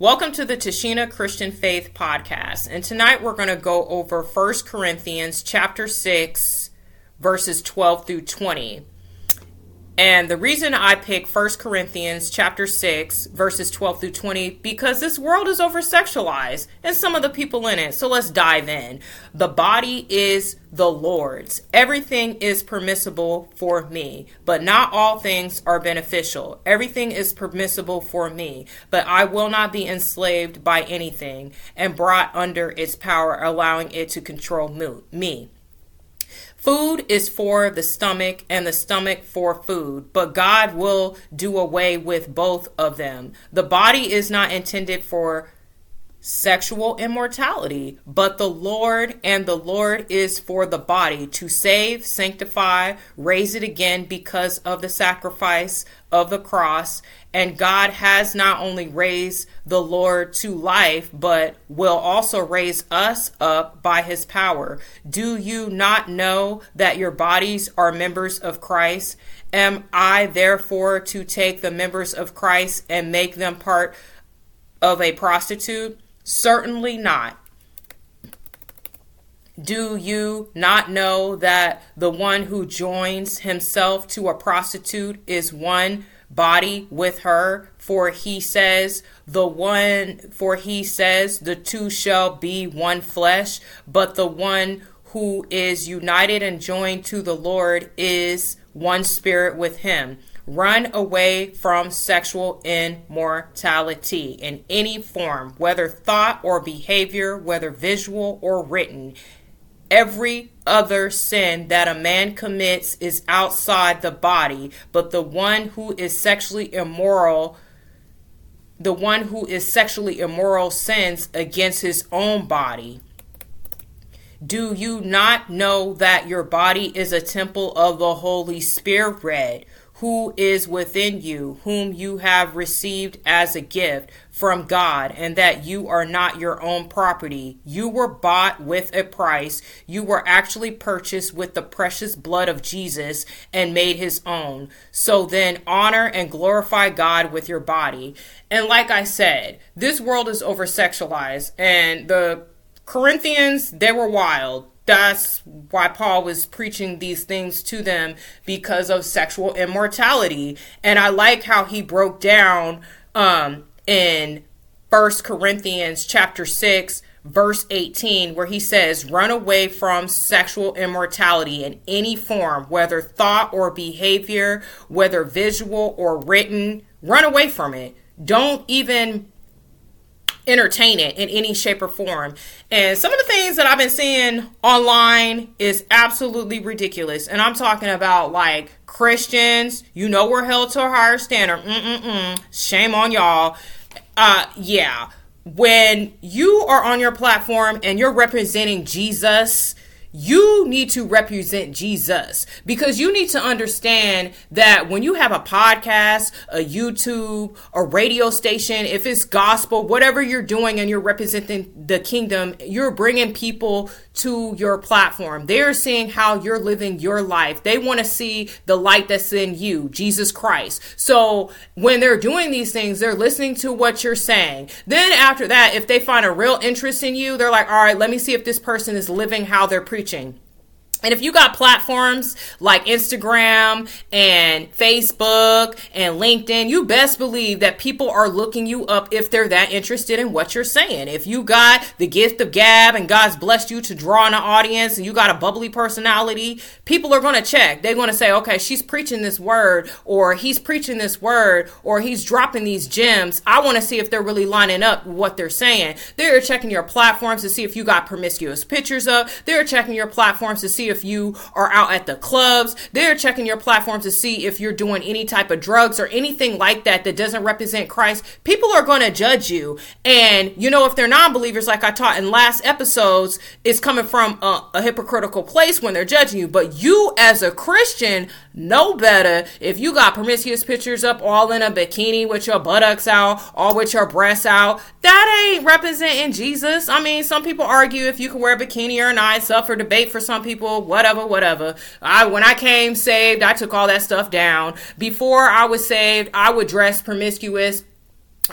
Welcome to the Tashina Christian Faith Podcast. And tonight we're going to go over 1 Corinthians chapter 6 verses 12 through 20. And the reason I pick 1 Corinthians chapter 6 verses 12 through 20 because this world is over sexualized and some of the people in it. So let's dive in. The body is the Lord's. Everything is permissible for me, but not all things are beneficial. Everything is permissible for me, but I will not be enslaved by anything and brought under its power, allowing it to control me. Food is for the stomach and the stomach for food, but God will do away with both of them. The body is not intended for sexual immortality, but the Lord and the Lord is for the body to save, sanctify, raise it again because of the sacrifice of the cross. And God has not only raised the Lord to life, but will also raise us up by his power. Do you not know that your bodies are members of Christ? Am I therefore to take the members of Christ and make them part of a prostitute? Certainly not. Do you not know that the one who joins himself to a prostitute is one body with her? For he says, the one, for he says, the two shall be one flesh, but the one who is united and joined to the Lord is one spirit with him. Run away from sexual immortality in any form, whether thought or behavior, whether visual or written. Every other sin that a man commits is outside the body, but the one who is sexually immoral, the one who is sexually immoral sins against his own body. Do you not know that your body is a temple of the Holy Spirit? Who is within you, whom you have received as a gift from God, and that you are not your own property. You were bought with a price. You were actually purchased with the precious blood of Jesus and made his own. So then honor and glorify God with your body. And like I said, this world is over sexualized, and the Corinthians, they were wild that's why Paul was preaching these things to them because of sexual immortality. And I like how he broke down um, in First Corinthians chapter 6 verse 18 where he says run away from sexual immortality in any form whether thought or behavior whether visual or written run away from it don't even entertain it in any shape or form. And some of the things that I've been seeing online is absolutely ridiculous. And I'm talking about like Christians, you know, we're held to a higher standard. Mm-mm-mm. Shame on y'all. Uh, yeah. When you are on your platform and you're representing Jesus, you need to represent Jesus because you need to understand that when you have a podcast, a YouTube, a radio station, if it's gospel, whatever you're doing and you're representing the kingdom, you're bringing people to your platform. They're seeing how you're living your life. They want to see the light that's in you, Jesus Christ. So when they're doing these things, they're listening to what you're saying. Then after that, if they find a real interest in you, they're like, all right, let me see if this person is living how they're preaching. And if you got platforms like Instagram and Facebook and LinkedIn, you best believe that people are looking you up if they're that interested in what you're saying. If you got the gift of gab and God's blessed you to draw an audience and you got a bubbly personality, people are going to check. They're going to say, okay, she's preaching this word or he's preaching this word or he's dropping these gems. I want to see if they're really lining up what they're saying. They're checking your platforms to see if you got promiscuous pictures up. They're checking your platforms to see if you are out at the clubs. They're checking your platform to see if you're doing any type of drugs or anything like that that doesn't represent Christ. People are going to judge you. And, you know, if they're non believers, like I taught in last episodes, it's coming from a, a hypocritical place when they're judging you. But you, as a Christian, know better if you got promiscuous pictures up all in a bikini with your buttocks out, all with your breasts out. That ain't representing Jesus. I mean, some people argue if you can wear a bikini or not. It's up for debate for some people whatever, whatever. I when I came saved, I took all that stuff down. Before I was saved, I would dress promiscuous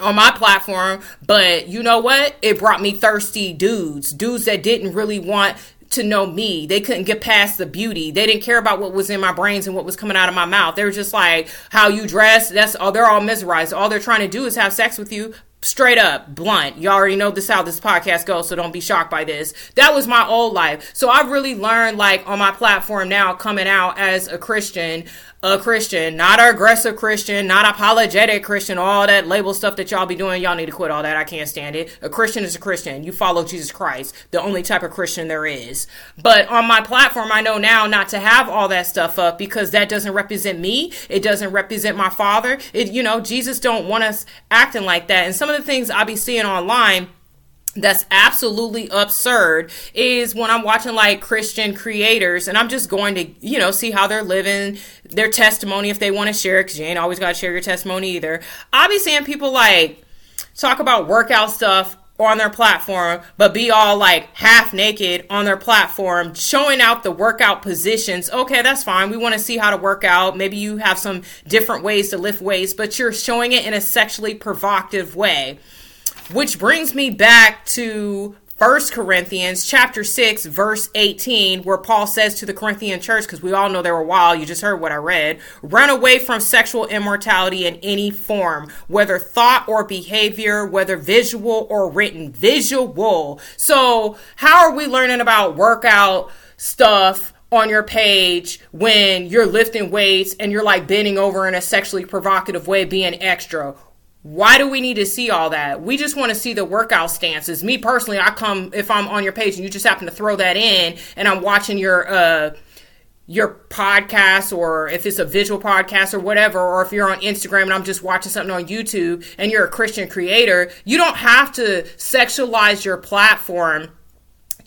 on my platform, but you know what? It brought me thirsty dudes, dudes that didn't really want to know me. They couldn't get past the beauty. They didn't care about what was in my brains and what was coming out of my mouth. They were just like, how you dress, that's all they're all mesmerized. All they're trying to do is have sex with you. Straight up, blunt. You already know this how this podcast goes, so don't be shocked by this. That was my old life. So I've really learned, like, on my platform now, coming out as a Christian, a Christian, not an aggressive Christian, not apologetic Christian, all that label stuff that y'all be doing. Y'all need to quit all that. I can't stand it. A Christian is a Christian. You follow Jesus Christ, the only type of Christian there is. But on my platform, I know now not to have all that stuff up because that doesn't represent me. It doesn't represent my father. It, you know, Jesus don't want us acting like that. And some of the things I be seeing online that's absolutely absurd is when I'm watching like Christian creators and I'm just going to, you know, see how they're living, their testimony if they want to share it, because you ain't always got to share your testimony either. I'll be seeing people like talk about workout stuff on their platform, but be all like half naked on their platform, showing out the workout positions. Okay, that's fine. We want to see how to work out. Maybe you have some different ways to lift weights, but you're showing it in a sexually provocative way. Which brings me back to First Corinthians chapter 6 verse 18 where Paul says to the Corinthian church because we all know they were wild you just heard what I read run away from sexual immortality in any form whether thought or behavior whether visual or written visual so how are we learning about workout stuff on your page when you're lifting weights and you're like bending over in a sexually provocative way being extra why do we need to see all that? We just want to see the workout stances. Me personally, I come if I'm on your page and you just happen to throw that in and I'm watching your uh your podcast or if it's a visual podcast or whatever or if you're on Instagram and I'm just watching something on YouTube and you're a Christian creator, you don't have to sexualize your platform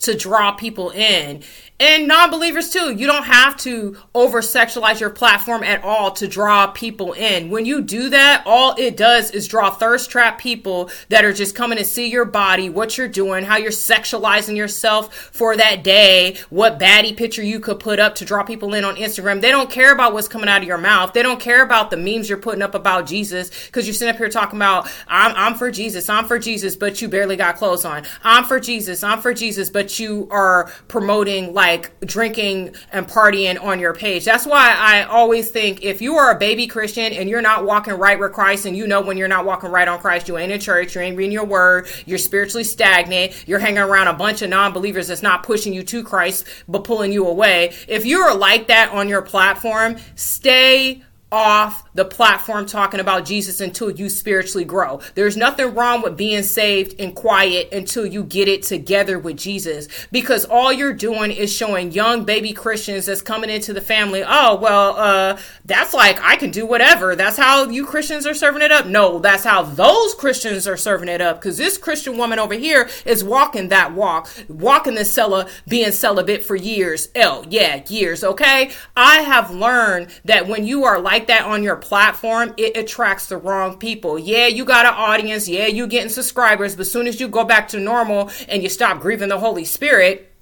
to draw people in and non-believers too you don't have to over sexualize your platform at all to draw people in. When you do that all it does is draw thirst trap people that are just coming to see your body what you're doing how you're sexualizing yourself for that day what baddie picture you could put up to draw people in on instagram. They don't care about what's coming out of your mouth. They don't care about the memes you're putting up about jesus because you're sitting up here talking about I'm, I'm for jesus i'm for jesus but you barely got clothes on. I'm for jesus i'm for jesus but you are promoting like like drinking and partying on your page. That's why I always think if you are a baby Christian and you're not walking right with Christ, and you know when you're not walking right on Christ, you ain't in church, you ain't reading your word, you're spiritually stagnant, you're hanging around a bunch of non believers that's not pushing you to Christ but pulling you away. If you're like that on your platform, stay off the platform talking about Jesus until you spiritually grow. There's nothing wrong with being saved and quiet until you get it together with Jesus because all you're doing is showing young baby Christians that's coming into the family, oh, well, uh, that's like I can do whatever. That's how you Christians are serving it up. No, that's how those Christians are serving it up because this Christian woman over here is walking that walk, walking the cellar, being celibate for years. Oh, yeah, years, okay? I have learned that when you are like that on your platform, it attracts the wrong people. Yeah, you got an audience. Yeah, you getting subscribers. But as soon as you go back to normal and you stop grieving the Holy Spirit,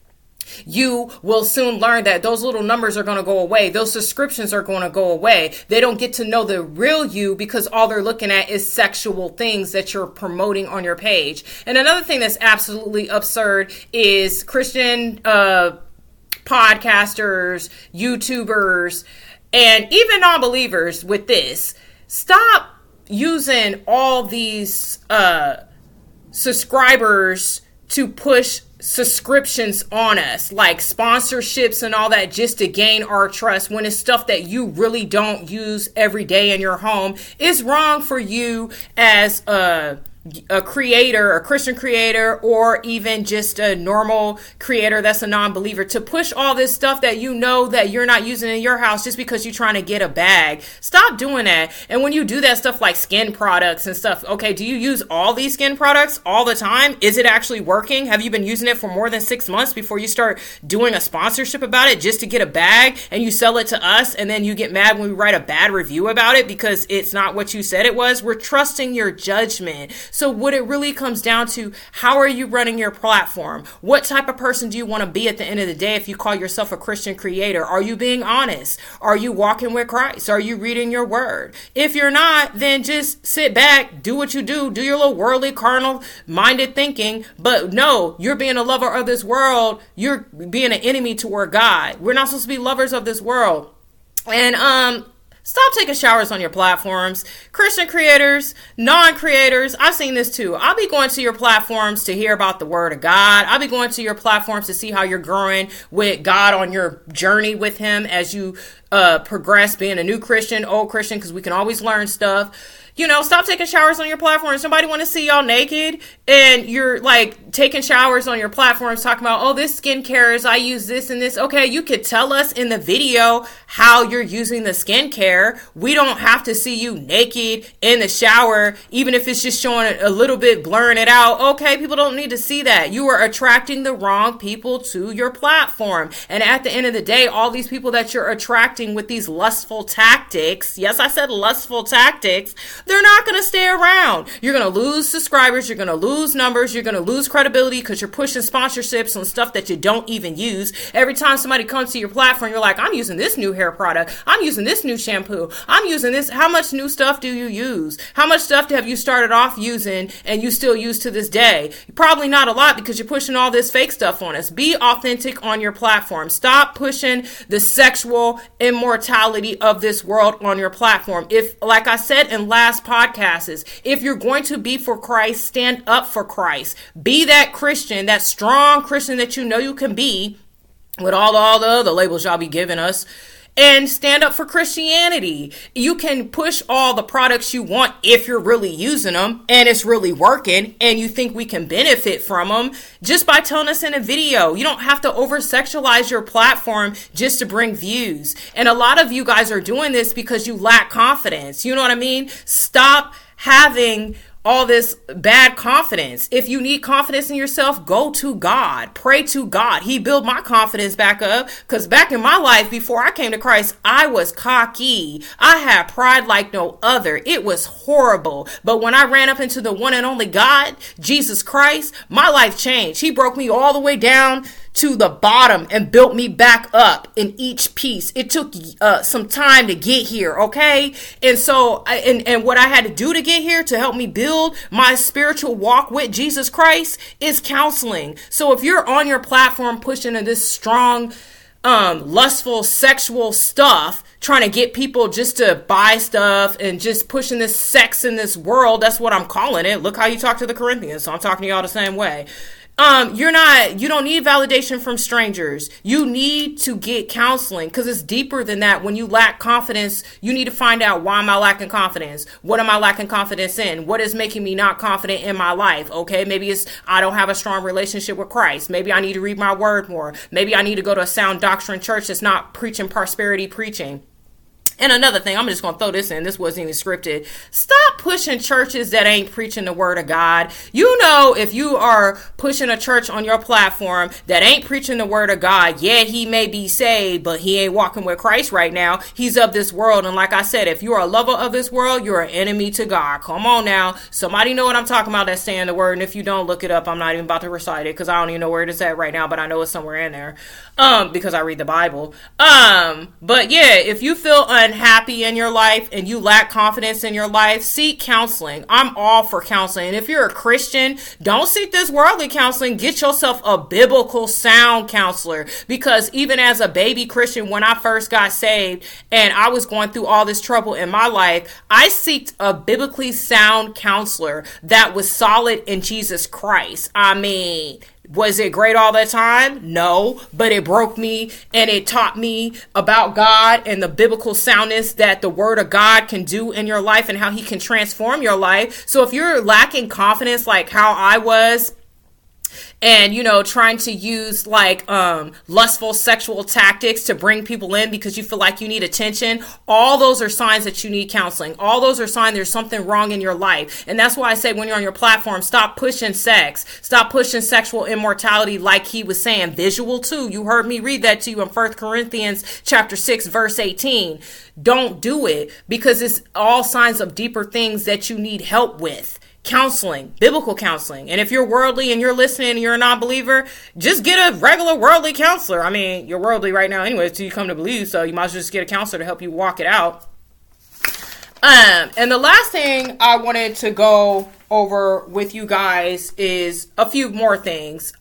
you will soon learn that those little numbers are going to go away. Those subscriptions are going to go away. They don't get to know the real you because all they're looking at is sexual things that you're promoting on your page. And another thing that's absolutely absurd is Christian uh, podcasters, YouTubers, and even non believers with this, stop using all these uh, subscribers to push subscriptions on us, like sponsorships and all that, just to gain our trust when it's stuff that you really don't use every day in your home. It's wrong for you as a a creator, a Christian creator, or even just a normal creator that's a non believer to push all this stuff that you know that you're not using in your house just because you're trying to get a bag. Stop doing that. And when you do that stuff like skin products and stuff, okay, do you use all these skin products all the time? Is it actually working? Have you been using it for more than six months before you start doing a sponsorship about it just to get a bag and you sell it to us and then you get mad when we write a bad review about it because it's not what you said it was? We're trusting your judgment. So what it really comes down to, how are you running your platform? What type of person do you want to be at the end of the day if you call yourself a Christian creator? Are you being honest? Are you walking with Christ? Are you reading your word? If you're not, then just sit back, do what you do, do your little worldly, carnal minded thinking. But no, you're being a lover of this world. You're being an enemy toward God. We're not supposed to be lovers of this world. And um Stop taking showers on your platforms. Christian creators, non creators, I've seen this too. I'll be going to your platforms to hear about the Word of God. I'll be going to your platforms to see how you're growing with God on your journey with Him as you uh, progress being a new Christian, old Christian, because we can always learn stuff you know, stop taking showers on your platform. Somebody want to see y'all naked and you're like taking showers on your platforms talking about, oh, this skincare is, I use this and this. Okay, you could tell us in the video how you're using the skincare. We don't have to see you naked in the shower, even if it's just showing a little bit, blurring it out. Okay, people don't need to see that. You are attracting the wrong people to your platform. And at the end of the day, all these people that you're attracting with these lustful tactics, yes, I said lustful tactics, they're not going to stay around. You're going to lose subscribers, you're going to lose numbers, you're going to lose credibility because you're pushing sponsorships on stuff that you don't even use. Every time somebody comes to your platform, you're like, I'm using this new hair product, I'm using this new shampoo, I'm using this. How much new stuff do you use? How much stuff have you started off using and you still use to this day? Probably not a lot because you're pushing all this fake stuff on us. Be authentic on your platform. Stop pushing the sexual immortality of this world on your platform. If, like I said in last last podcast is if you're going to be for Christ, stand up for Christ. Be that Christian, that strong Christian that you know you can be with all, all the other labels y'all be giving us and stand up for Christianity. You can push all the products you want if you're really using them and it's really working and you think we can benefit from them just by telling us in a video. You don't have to over sexualize your platform just to bring views. And a lot of you guys are doing this because you lack confidence. You know what I mean? Stop having all this bad confidence. If you need confidence in yourself, go to God. Pray to God. He built my confidence back up because back in my life before I came to Christ, I was cocky. I had pride like no other. It was horrible. But when I ran up into the one and only God, Jesus Christ, my life changed. He broke me all the way down to the bottom and built me back up in each piece. It took uh, some time to get here, okay? And so, I, and, and what I had to do to get here to help me build my spiritual walk with Jesus Christ is counseling. So if you're on your platform pushing this strong, um, lustful, sexual stuff, trying to get people just to buy stuff and just pushing this sex in this world. That's what I'm calling it. Look how you talk to the Corinthians. So I'm talking to y'all the same way um you're not you don't need validation from strangers. You need to get counseling because it's deeper than that. When you lack confidence you need to find out why am i lacking confidence? What am i lacking confidence in? What is making me not confident in my life? Okay maybe it's i don't have a strong relationship with christ. Maybe i need to read my word more. Maybe i need to go to a sound doctrine church that's not preaching prosperity preaching and another thing, I'm just going to throw this in. This wasn't even scripted. Stop pushing churches that ain't preaching the word of God. You know, if you are pushing a church on your platform that ain't preaching the word of God, yeah, he may be saved, but he ain't walking with Christ right now. He's of this world. And like I said, if you're a lover of this world, you're an enemy to God. Come on now. Somebody know what I'm talking about that's saying the word. And if you don't look it up, I'm not even about to recite it because I don't even know where it is at right now, but I know it's somewhere in there. Um, because I read the Bible. Um, but yeah, if you feel un- unhappy in your life and you lack confidence in your life, seek counseling. I'm all for counseling. And if you're a Christian, don't seek this worldly counseling. Get yourself a biblical sound counselor. Because even as a baby Christian, when I first got saved and I was going through all this trouble in my life, I seeked a biblically sound counselor that was solid in Jesus Christ. I mean, was it great all the time? No, but it broke me and it taught me about God and the biblical soundness that the word of God can do in your life and how he can transform your life. So if you're lacking confidence like how I was and you know trying to use like um lustful sexual tactics to bring people in because you feel like you need attention. All those are signs that you need counseling. All those are signs there's something wrong in your life. And that's why i say when you're on your platform stop pushing sex. Stop pushing sexual immortality like he was saying. Visual too. You heard me read that to you in first corinthians chapter 6 verse 18 don't do it because it's all signs of deeper things that you need help with counseling, biblical counseling. And if you're worldly and you're listening and you're a non believer, just get a regular worldly counselor. I mean, you're worldly right now anyway, until you come to believe, so you might as well just get a counselor to help you walk it out. Um, and the last thing I wanted to go over with you guys is a few more things.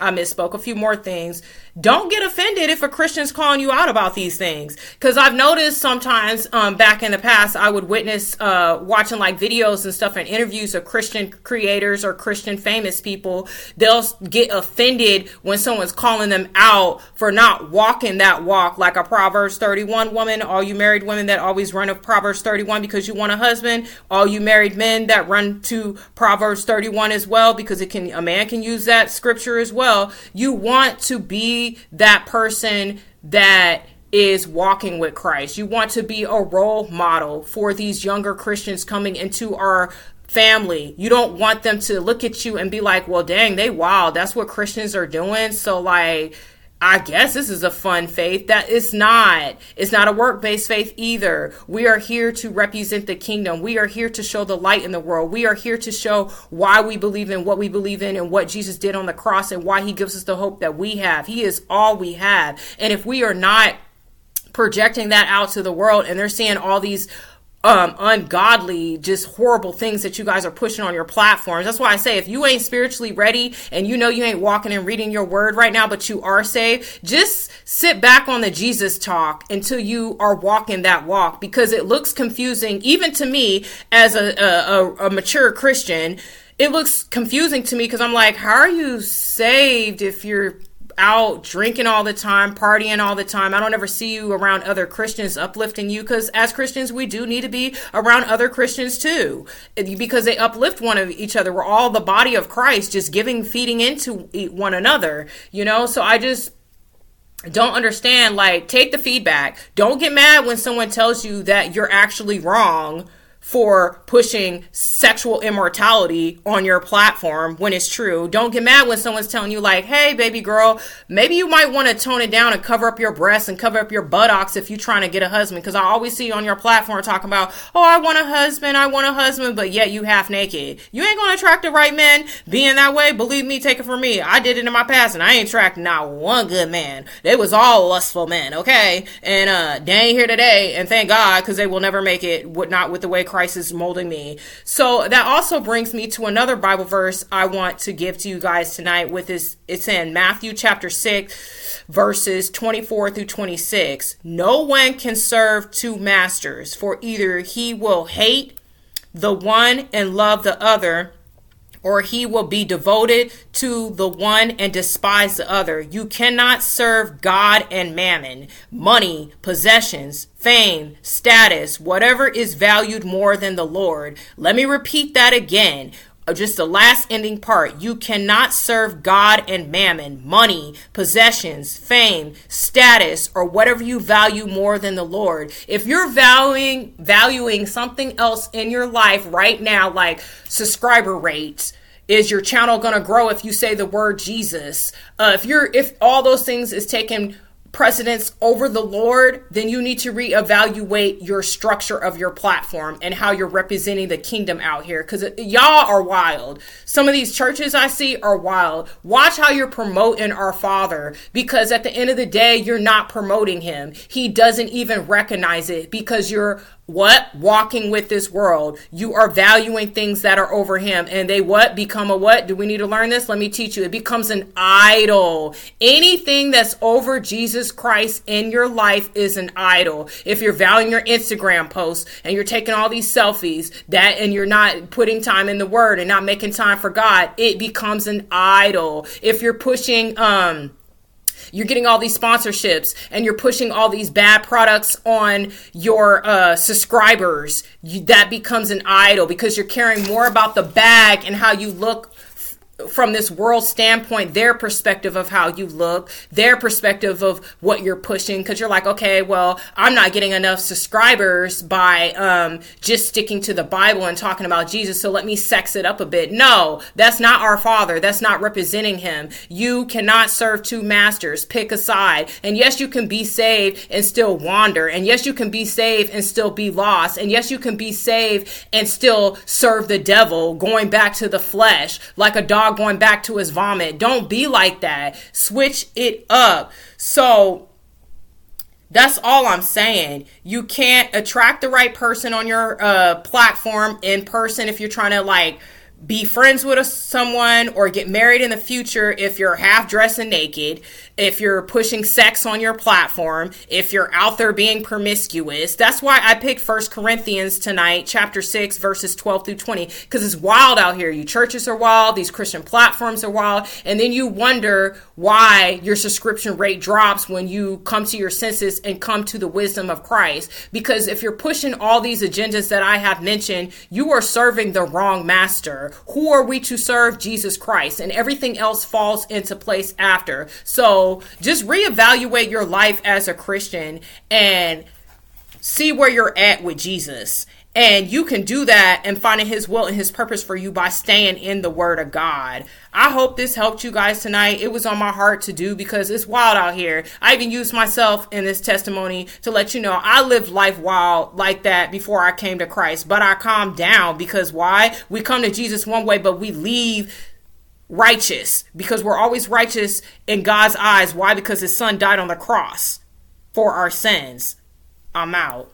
I misspoke a few more things don't get offended if a Christian's calling you out about these things. Because I've noticed sometimes um, back in the past, I would witness uh, watching like videos and stuff and interviews of Christian creators or Christian famous people. They'll get offended when someone's calling them out for not walking that walk, like a Proverbs 31 woman, all you married women that always run a Proverbs 31 because you want a husband, all you married men that run to Proverbs 31 as well because it can a man can use that scripture as well. You want to be that person that is walking with Christ. You want to be a role model for these younger Christians coming into our family. You don't want them to look at you and be like, well, dang, they wild. That's what Christians are doing. So, like, I guess this is a fun faith. That is not. It's not a work based faith either. We are here to represent the kingdom. We are here to show the light in the world. We are here to show why we believe in what we believe in and what Jesus did on the cross and why he gives us the hope that we have. He is all we have. And if we are not projecting that out to the world and they're seeing all these um, ungodly, just horrible things that you guys are pushing on your platforms. That's why I say if you ain't spiritually ready and you know you ain't walking and reading your word right now, but you are saved, just sit back on the Jesus talk until you are walking that walk because it looks confusing, even to me as a, a, a mature Christian. It looks confusing to me because I'm like, how are you saved if you're out drinking all the time, partying all the time. I don't ever see you around other Christians uplifting you because as Christians, we do need to be around other Christians too because they uplift one of each other. We're all the body of Christ, just giving, feeding into one another, you know? So I just, don't understand like take the feedback don't get mad when someone tells you that you're actually wrong for pushing sexual immortality on your platform when it's true. Don't get mad when someone's telling you, like, hey, baby girl, maybe you might want to tone it down and cover up your breasts and cover up your buttocks if you're trying to get a husband. Because I always see you on your platform talking about, oh, I want a husband, I want a husband, but yet you half naked. You ain't going to attract the right men being that way. Believe me, take it from me. I did it in my past and I ain't attracted not one good man. They was all lustful men, okay? And uh, they ain't here today. And thank God, because they will never make it, not with the way Christ is molding me. So that also brings me to another Bible verse I want to give to you guys tonight with this it's in Matthew chapter 6 verses 24 through 26. No one can serve two masters, for either he will hate the one and love the other or he will be devoted to the one and despise the other. You cannot serve God and mammon, money, possessions, fame, status, whatever is valued more than the Lord. Let me repeat that again uh, just the last ending part. You cannot serve God and mammon, money, possessions, fame, status, or whatever you value more than the Lord. If you're valuing valuing something else in your life right now, like subscriber rates, is your channel going to grow if you say the word Jesus? Uh, if you're if all those things is taken precedence over the Lord, then you need to reevaluate your structure of your platform and how you're representing the kingdom out here. Because y'all are wild. Some of these churches I see are wild. Watch how you're promoting our Father, because at the end of the day, you're not promoting Him. He doesn't even recognize it because you're what? Walking with this world. You are valuing things that are over him. And they what? Become a what? Do we need to learn this? Let me teach you. It becomes an idol. Anything that's over jesus christ in your life is an idol. If you're valuing your instagram posts and you're taking all these selfies that and you're not putting time in the word and not making time for god it becomes an idol. If you're pushing um you're getting all these sponsorships and you're pushing all these bad products on your uh, subscribers, you, that becomes an idol because you're caring more about the bag and how you look from this world standpoint, their perspective of how you look, their perspective of what you're pushing, because you're like, okay, well, I'm not getting enough subscribers by um, just sticking to the Bible and talking about Jesus, so let me sex it up a bit. No, that's not our Father. That's not representing Him. You cannot serve two masters. Pick a side. And yes, you can be saved and still wander. And yes, you can be saved and still be lost. And yes, you can be saved and still serve the devil, going back to the flesh like a dog dog going back to his vomit. Don't be like that. Switch it up. So that's all I'm saying. You can't attract the right person on your uh, platform in person if you're trying to like be friends with a, someone or get married in the future if you're half dressed and naked if you're pushing sex on your platform, if you're out there being promiscuous. That's why I picked First Corinthians tonight, chapter 6, verses 12 through 20, because it's wild out here. You churches are wild, these Christian platforms are wild, and then you wonder why your subscription rate drops when you come to your senses and come to the wisdom of Christ. Because if you're pushing all these agendas that I have mentioned, you are serving the wrong master. Who are we to serve? Jesus Christ. And everything else falls into place after. Just reevaluate your life as a Christian and see where you're at with Jesus. And you can do that and finding his will and his purpose for you by staying in the word of God. I hope this helped you guys tonight. It was on my heart to do because it's wild out here. I even used myself in this testimony to let you know I lived life wild like that before I came to Christ. But I calmed down because why? We come to Jesus one way, but we leave righteous because we're always righteous in God's eyes. Why? Because his son died on the cross for our sins. I'm out.